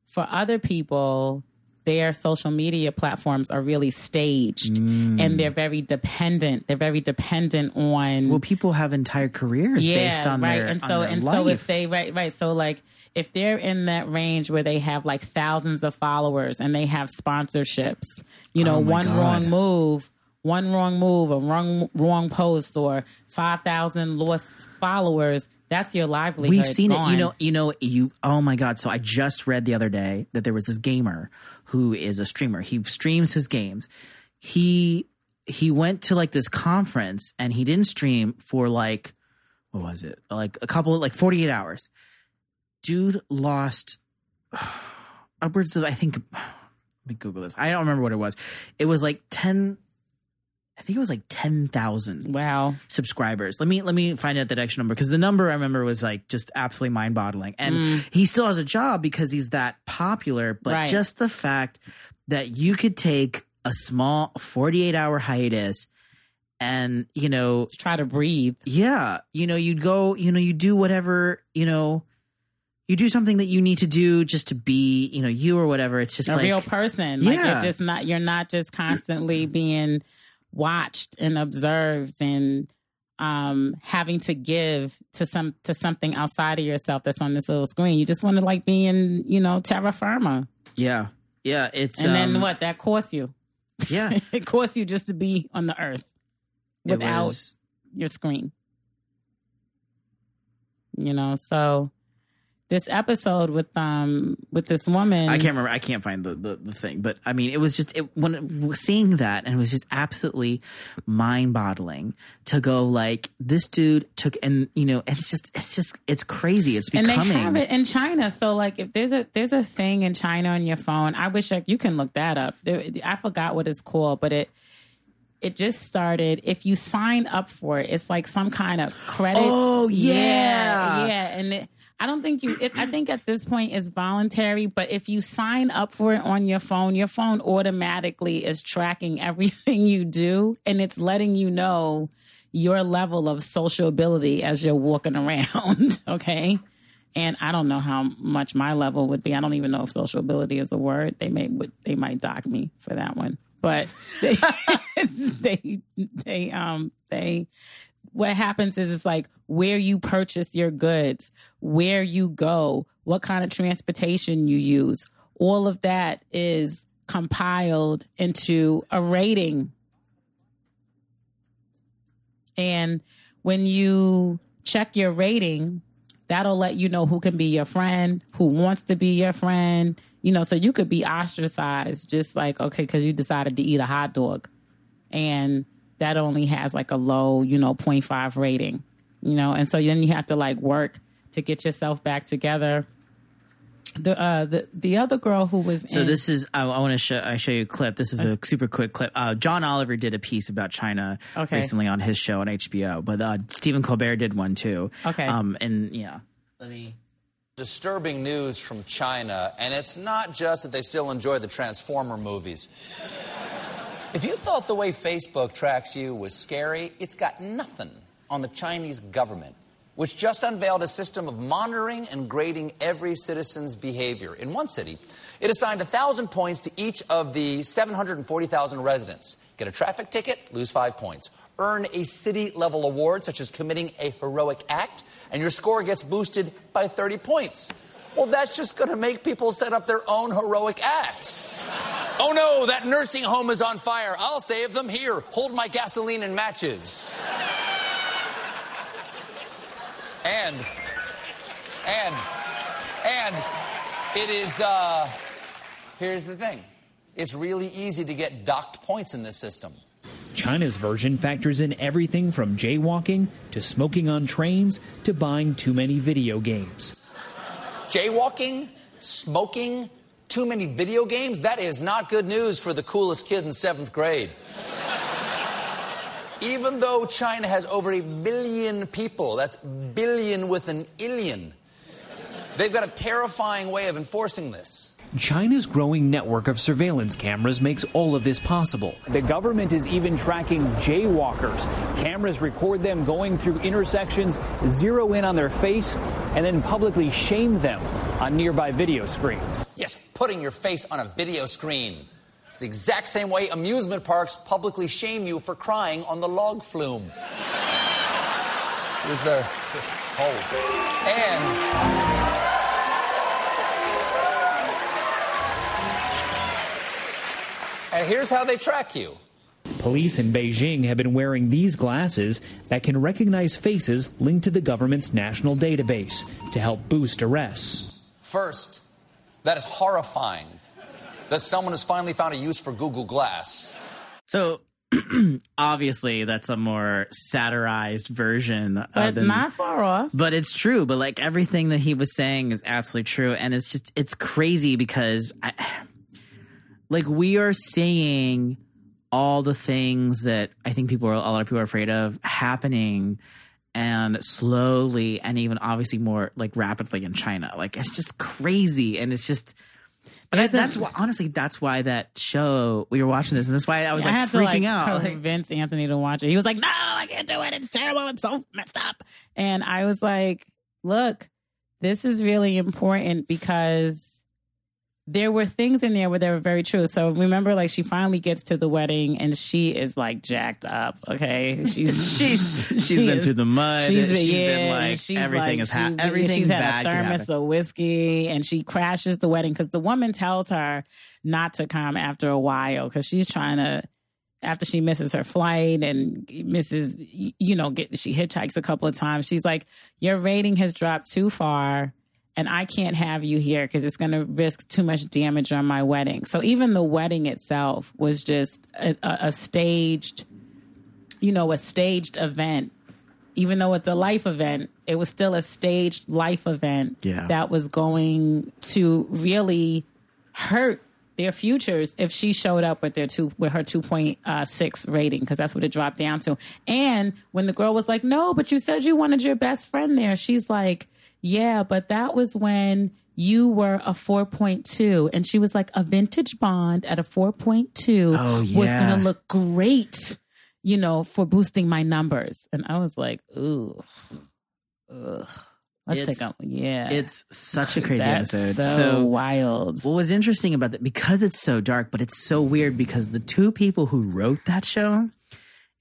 for other people, their social media platforms are really staged and mm. they're very dependent. They're very dependent on well, people have entire careers based on right. their and so and life. so if they right right so like if they're in that range where they have like thousands of followers and they have sponsorships, you know, Oh one God. wrong move one wrong move, a wrong wrong post, or five thousand lost followers, that's your livelihood. We've seen gone. it. You know, you know, you oh my god. So I just read the other day that there was this gamer who is a streamer. He streams his games. He he went to like this conference and he didn't stream for like what was it? Like a couple like 48 hours. Dude lost <sighs> upwards of I think <sighs> let me Google this. I don't remember what it was. It was like 10 I think it was like 10,000 Wow. subscribers. Let me let me find out that extra number because the number I remember was like just absolutely mind boggling. And mm. he still has a job because he's that popular. But Right. just the fact that you could take a small 48 hour hiatus and you know Try to breathe. yeah you know you'd go you know you do whatever you know you do something that you need to do just to be you know you or whatever it's just a like real person. Like Yeah. you're just not you're not just constantly being watched and observed and um having to give to some to something outside of yourself that's on this little screen. You just want to like be in, you know, terra firma. yeah yeah it's And then um, what? That costs you. yeah <laughs> it costs you just to be on the earth without was your screen. You know, so this episode with um with this woman I can't remember. I can't find the, the, the thing, but I mean, it was just it, when seeing that, and it was just absolutely mind boggling to go like this dude took, and you know, it's just it's just it's crazy. It's and they have it in China. So like, if there's a there's a thing in China on your phone, I wish I, you can look that up. I forgot what it's called, but it it just started. If you sign up for it, it's like some kind of credit. Oh, yeah. yeah, yeah. and it, I don't think you. It, I think at this point it's voluntary, but if you sign up for it on your phone, your phone automatically is tracking <laughs> everything you do, and it's letting you know your level of sociability as you're walking <laughs> around. <laughs> okay. And I don't know how much my level would be. I don't even know if sociability is a word. They may they might dock me for that one. But they they they um they what happens is it's like where you purchase your goods, where you go, what kind of transportation you use. All of that is compiled into a rating. And when you check your rating, that'll let you know who can be your friend, who wants to be your friend. You know, so you could be ostracized just like, okay, because you decided to eat a hot dog. And that only has like a low, you know, 0.5 rating, you know, and so then you have to like work to get yourself back together. The uh the the other girl who was so in, this is I, I want to show I show you a clip. This is a super quick clip. Uh, John Oliver did a piece about China Okay. recently on his show on HBO, but uh, Stephen Colbert did one too. Okay. um, and yeah, let me. disturbing news from China, and it's not just that they still enjoy the Transformer movies. If you thought the way Facebook tracks you was scary, it's got nothing on the Chinese government, which just unveiled a system of monitoring and grading every citizen's behavior. In one city, it assigned 1,000 points to each of the 740,000 residents. Get a traffic ticket, lose five points. Earn a city level award, such as committing a heroic act, and your score gets boosted by 30 points. Well, that's just going to make people set up their own heroic acts. Oh no, that nursing home is on fire. I'll save them. Here, hold my gasoline and matches. And, and, and it is, uh, here's the thing it's really easy to get docked points in this system. China's version factors in everything from jaywalking to smoking on trains to buying too many video games. Jaywalking, smoking, too many video games, that is not good news for the coolest kid in seventh grade. <laughs> Even though China has over a billion people, that's billion with an illion, they've got a terrifying way of enforcing this. China's growing network of surveillance cameras makes all of this possible. The government is even tracking jaywalkers. Cameras record them going through intersections, zero in on their face, and then publicly shame them on nearby video screens. Yes, putting your face on a video screen. It's the exact same way amusement parks publicly shame you for crying on the log flume. Here's their hold. And And here's how they track you. Police in Beijing have been wearing these glasses that can recognize faces linked to the government's national database to help boost arrests. First, that is horrifying that someone has finally found a use for Google Glass. So <clears throat> obviously that's a more satirized version But than, not far off. but it's true but like everything that he was saying is absolutely true and it's just it's crazy because I, <sighs> like we are seeing all the things that i think people are a lot of people are afraid of happening and slowly and even obviously more like rapidly in china like it's just crazy and it's just but I, that's why honestly that's why that show we were watching this and that's why i was I like freaking like out like, convince Anthony to watch it. He was like, "No, I can't do it. It's terrible. It's so messed up." And I was like, "Look, this is really important because there were things in there where they were very true. So remember, like she finally gets to the wedding and she is like jacked up. Okay, she's <laughs> she's she's she been is- through the mud. She's been, she's yeah, been like she's everything like, is ha- she's, everything she's had a thermos of whiskey and she crashes the wedding because the woman tells her not to come after a while because she's trying to after she misses her flight and misses you know get she hitchhikes a couple of times she's like your rating has dropped too far and I can't have you here because it's going to risk too much damage on my wedding. So even the wedding itself was just a, a, staged, you know, a staged event. Even though it's a life event, it was still a staged life event Yeah. that was going to really hurt their futures if she showed up with their two with her two point uh, six rating because that's what it dropped down to. And when the girl was like, "No, but you said you wanted your best friend there," she's like, "Yeah, but that was when." You were a 4.2, and she was like, a vintage bond at a 4.2 Oh, was going to look great, you know, for boosting my numbers. And I was like, ooh, ugh. Let's It's- take a, yeah. It's such a <laughs> crazy That's episode. So, wild. what was interesting about that because it's so dark, but it's so weird because the two people who wrote that show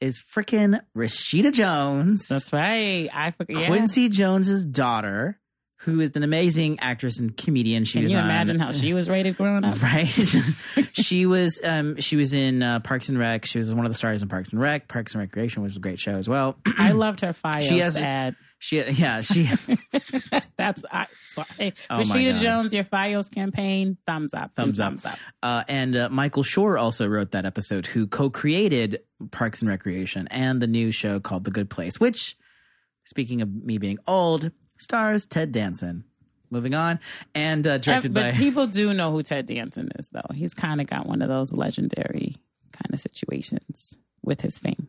is freaking Rashida Jones, That's right. I. Yeah. Quincy Jones's daughter, who is an amazing actress and comedian. She Can was you on- imagine how she was rated growing up? right <laughs> she was um she was in uh, parks and rec she was one of the stars in parks and rec parks and recreation was a great show as well I loved her Fios She has- ad. She yeah she <laughs> That's I, sorry. Oh Rashida Jones, your Fios campaign, thumbs up. Two thumbs up, thumbs up. Uh, and uh, michael Schur also wrote that episode who co-created parks and recreation and the new show called the good place which speaking of me being old stars ted danson moving on and uh, directed but by people do know who Ted Danson is, though. He's kind of got one of those legendary kind of situations with his fame.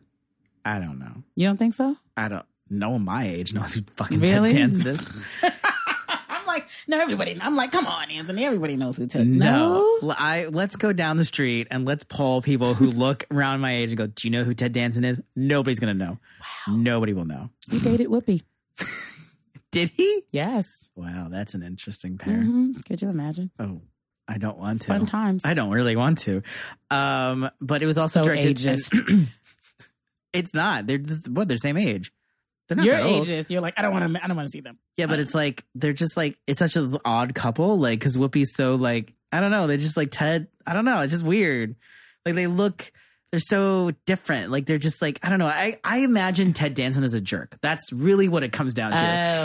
i don't know You don't think so? i don't no one my age knows who fucking Really? ted danson is <laughs> I'm like, no, everybody. I'm like, come on, Anthony. Everybody knows who Ted. No. L- I let's go down the street and let's poll people who look <laughs> around my age and go, "Do you know who Ted Danson is?" Nobody's gonna know. Nobody will know. He dated Whoopi. <laughs> Did he? Yes. Wow, that's an interesting pair. Mhm. Could you imagine? Oh, I don't want to. Fun times. I don't really want to. Um, but it was also So directed. ageist. <clears throat> it's not. They're just- what? They're same age. They're not You're ageist. You're like, I don't want to. I don't want to see them. Yeah, but it's like they're just like it's such an odd couple. Like because Whoopi's so like I don't know. They're just like Ted. I don't know. It's just weird. Like they look. They're so different. Like they're just like I don't know. I I imagine Ted Danson as a jerk. That's really what it comes down to.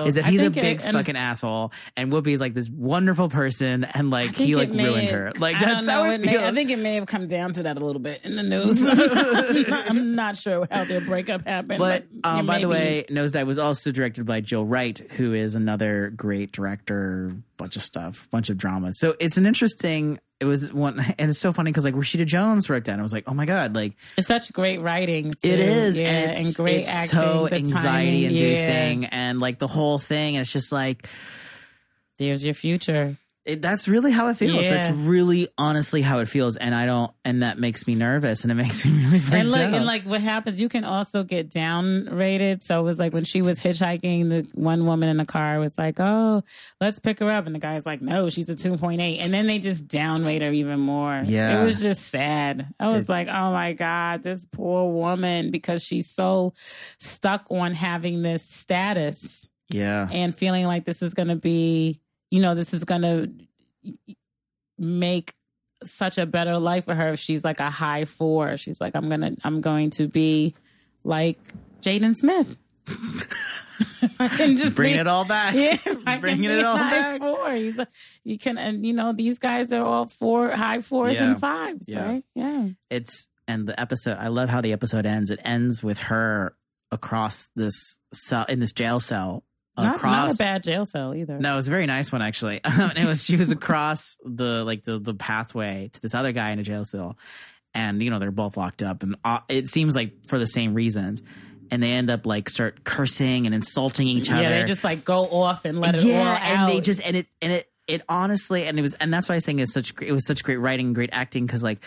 Oh, is that he's a think it- big fucking asshole, and Whoopi is like this wonderful person, and like he like ruined her. Like I that's how it it may-. I think it may have come down to that a little bit in the news. I'm, <laughs> not, <laughs> I'm not sure how their breakup happened. But But, um, by the be- way, Nosedive was also directed by Jill Wright, who is another great director, bunch of stuff, bunch of dramas. So it's an interesting. It was one, and it's so funny because like Rashida Jones wrote that, and I was like, oh my god, like it's such great writing. Too. it is, yeah, and it's, great it's acting. so anxiety timing, inducing, yeah. and like the whole thing. It's just like There's your future. It, that's really how it feels. Yeah. That's really honestly how it feels, and I don't, and that makes me nervous, and it <laughs> makes me really freaked and look, out. and like what happens, you can also get downrated. So it was like when she was hitchhiking, the one woman in the car was like, "Oh, let's pick her up," and the guy's like, "No, she's a 2.8," and then they just downrate her even more. Yeah. it was just sad. I was like, "Oh my god, this poor woman," because she's so stuck on having this status yeah, and feeling like this is going to be, you know, this is going to make such a better life for her if she's like a high four. She's like, I'm gonna, I'm going to be like Jaden Smith. <laughs> I can just Bring be- it all back. <laughs> Yeah, <laughs> Bringing it all back. Four. He's a, you can, and you know, these guys are all four high fours Yeah. and fives, Yeah. right? Yeah. It's and the episode. I love how the episode ends. It ends with her across this cell in this jail cell Not, across. not a bad jail cell either. No, it was a very nice one actually. <laughs> it was she was across the like the the pathway to this other guy in a jail cell, and you know they're both locked up, and uh, it seems like for the same reasons. And they end up like start cursing and insulting each other. Yeah, they just like go off and let it yeah, all and they just and it and it it honestly and it was and that's why I think it's such it was such great writing, great acting because like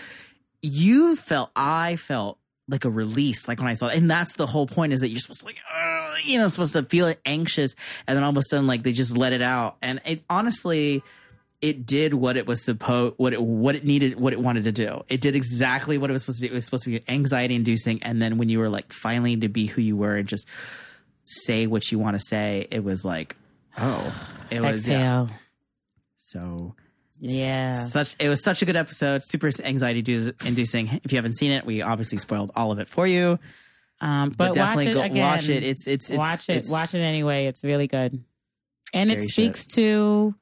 you felt I felt like a release like when I saw it. and that's the whole point is that you're supposed to like uh, you know supposed to feel anxious and then all of a sudden like they just let it out and it honestly it did what it was supposed what it what it needed what it wanted to do. It did exactly what it was supposed to do. It was supposed to be anxiety inducing and then when you were like finally to be who you were and just say what you want to say, it was like oh, it was yeah. So Yeah. such it was such a good episode, super anxiety du- inducing. If you haven't seen it, we obviously spoiled all of it for you. Um, But but, definitely watch it go again. watch it. It's it's, it's watch it. it's- watch it anyway. It's really good, and it speaks to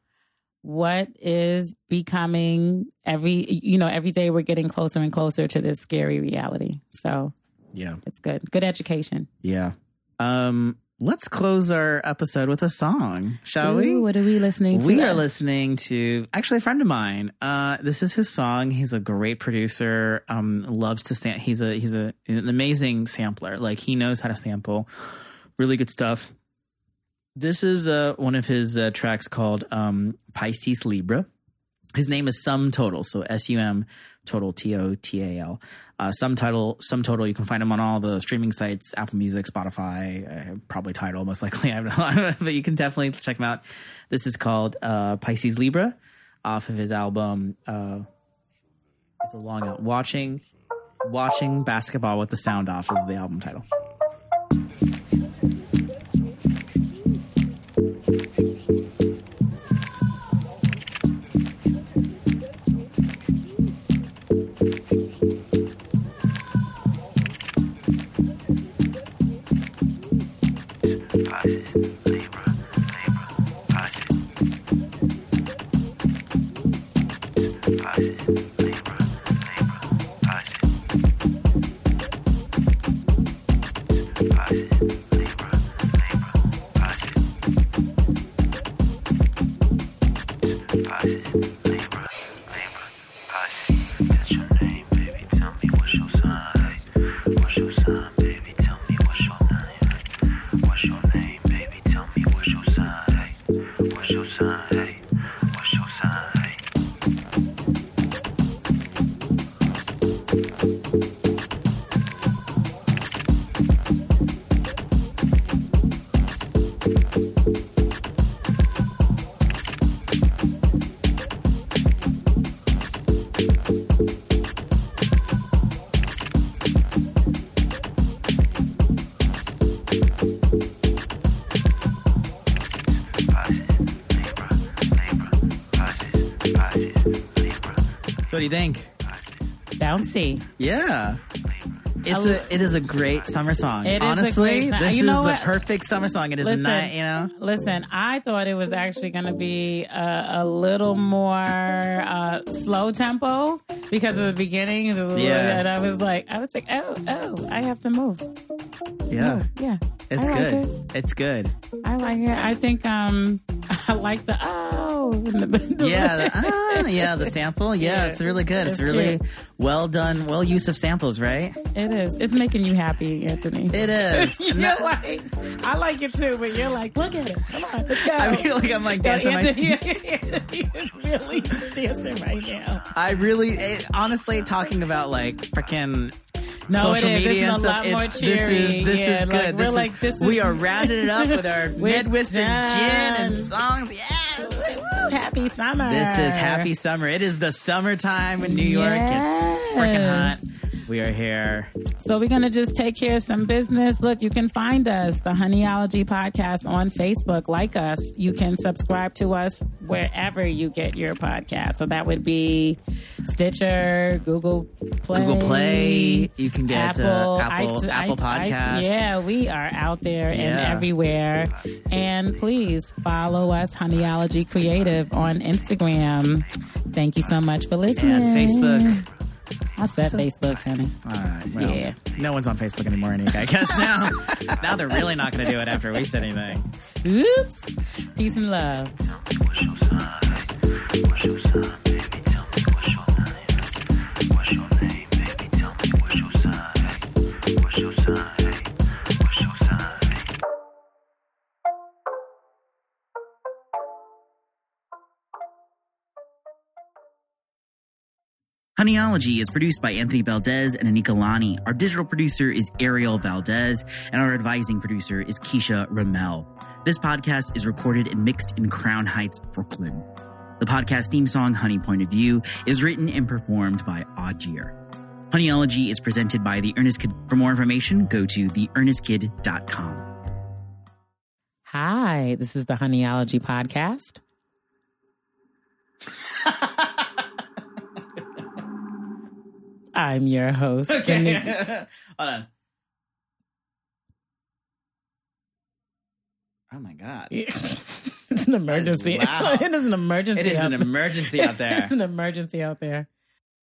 what is becoming every. You know, every day we're getting closer and closer to this scary reality. So Yeah, it's good. Good education. yeah. Um, let's close our episode with a song, shall Ooh, we? what are we listening to? We are listening to actually a friend of mine. Uh, this is his song. He's a great producer. Um, loves to sam- He's a he's a an amazing sampler. Like he knows how to sample. Really good stuff. This is uh, one of his uh, tracks called um, Pisces Libra. His name is Sum Total, so S U M Total T O T A L. Uh, Sum Title, Sum Total. You can find him on all the streaming sites: Apple Music, Spotify, uh, probably Tidal, most likely. <laughs> I don't know, <laughs> but you can definitely check him out. This is called uh, Pisces Libra, off of his album. Uh, it's a long out. Watching, watching basketball with the sound off is the album title. You think? Bouncy. Yeah. It's I- a it is a great summer song. It is a Honestly, great song. this You is know the perfect summer song. It is Listen, not, you know. Listen, I thought it was actually going to be a, a little more uh, slow tempo because of the beginning. Yeah. And I was like, I was like, oh, oh, I have to move. Yeah. Yeah. It's I like good. it. It's good. I like it. I think um, <laughs> I like the oh. the- <laughs> Yeah, the, ah, yeah, the sample. Yeah, Yeah. it's really good. It's, It's really cute. well done. Well use of samples, right? It is. It's making you happy, Anthony. It <laughs> is. you're that- like, I like it too, but you're like, look at it. Come on, let's go. I feel like I'm like dancing my Anthony, Anthony is really dancing right now. I really, it, honestly, talking about like freaking No, social it is. Media and stuff. it's. This is this Yeah, is like, good. we're this like, is, this we is- are rounding it up with our <laughs> Midwestern gin and songs. Yeah, woo. Happy summer. this is happy summer. It is the summertime in New York. It's freaking hot. We are here. So we're gonna just take care of some business. Look, you can find us, the Honeyology Podcast, on Facebook. Like us, you can subscribe to us wherever you get your podcast. So that would be Stitcher, Google Play, Google Play. You can get Apple, uh, Apple, I- Apple I- I- yeah, we are out there and everywhere. And please follow us, Honeyology Creative, on Instagram. Thank you so much for listening. And Facebook. I said Facebook, honey. All right. Well, Yeah. no one's on Facebook anymore, anyway. I guess now. <laughs> now they're really not going to do it after we said anything. Oops. Peace and love. Honeyology is produced by Anthony Valdez and Anika Lani. Our digital producer is Ariel Valdez, and our advising producer is Keisha Ramel. This podcast is recorded and mixed in Crown Heights, Brooklyn. The podcast theme song, Honey Point of View, is written and performed by Audier. Honeyology is presented by The Earnest Kid. For more information, go to theearnestkid.com. Hi, this is the Honeyology Podcast. <laughs> I'm your host. Denise- <laughs> Hold on. Oh my God. <laughs> it's an emergency. <laughs> it is an emergency. It is an emergency out there. it's an emergency out there.